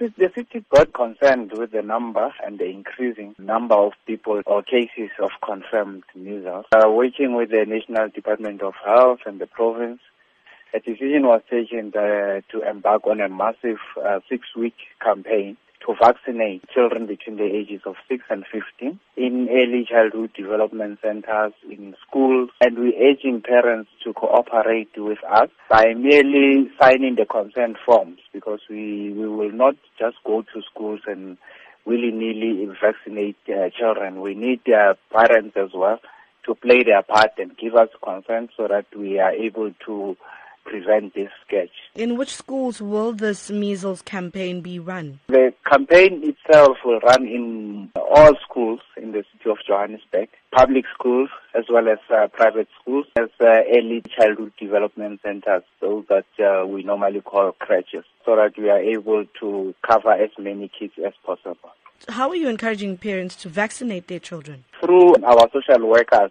the city got concerned with the number and the increasing number of people or cases of confirmed measles. Uh, working with the National Department of Health and the province, a decision was taken uh, to embark on a massive uh, six-week campaign to vaccinate children between the ages of 6 and 15 in early childhood development centers, in schools, and we're urging parents to cooperate with us by merely signing the consent forms because we, we will not just go to schools and willy-nilly vaccinate uh, children. We need their parents as well to play their part and give us consent so that we are able to prevent this scourge. In which schools will this measles campaign be run? The campaign itself will run in all schools in the city of Johannesburg, public schools as well as uh, private schools, as uh, early childhood development centers, those that uh, we normally call creches, so that we are able to cover as many kids as possible. How are you encouraging parents to vaccinate their children? Through our social workers,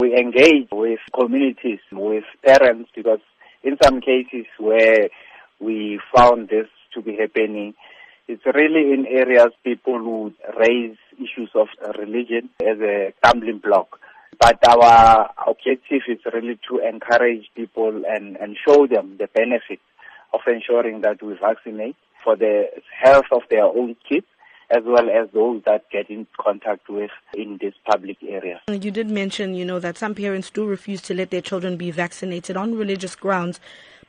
we engage with communities, with parents, because in some cases where we found this to be happening, it's really in areas people would raise issues of religion as a stumbling block. But our objective is really to encourage people and, and show them the benefits of ensuring that we vaccinate for the health of their own kids as well as those that get in contact with in this public area. You did mention, you know, that some parents do refuse to let their children be vaccinated on religious grounds.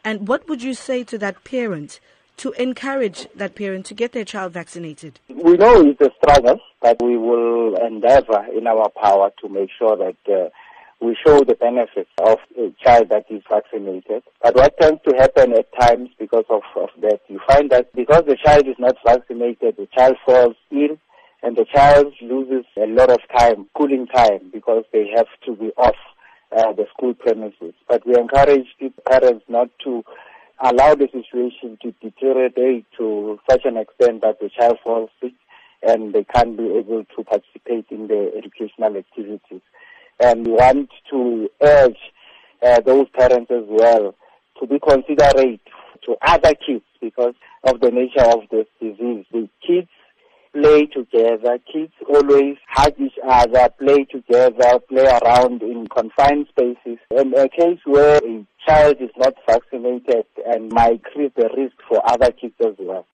And what would you say to that parent to encourage that parent to get their child vaccinated? We know it's a struggle, but we will endeavor in our power to make sure that uh, we show the benefits of a child that is vaccinated. But what tends to happen at times because of, of that, you find that because the child is not vaccinated, the child falls ill and the child loses a lot of time, cooling time, because they have to be off uh, the school premises. But we encourage parents not to allow the situation to deteriorate to such an extent that the child falls sick and they can't be able to participate in the educational activities and we want to urge uh, those parents as well to be considerate to other kids because of the nature of this disease. The kids play together, kids always hug each other, play together, play around in confined spaces. In a case where a child is not vaccinated and might create the risk for other kids as well.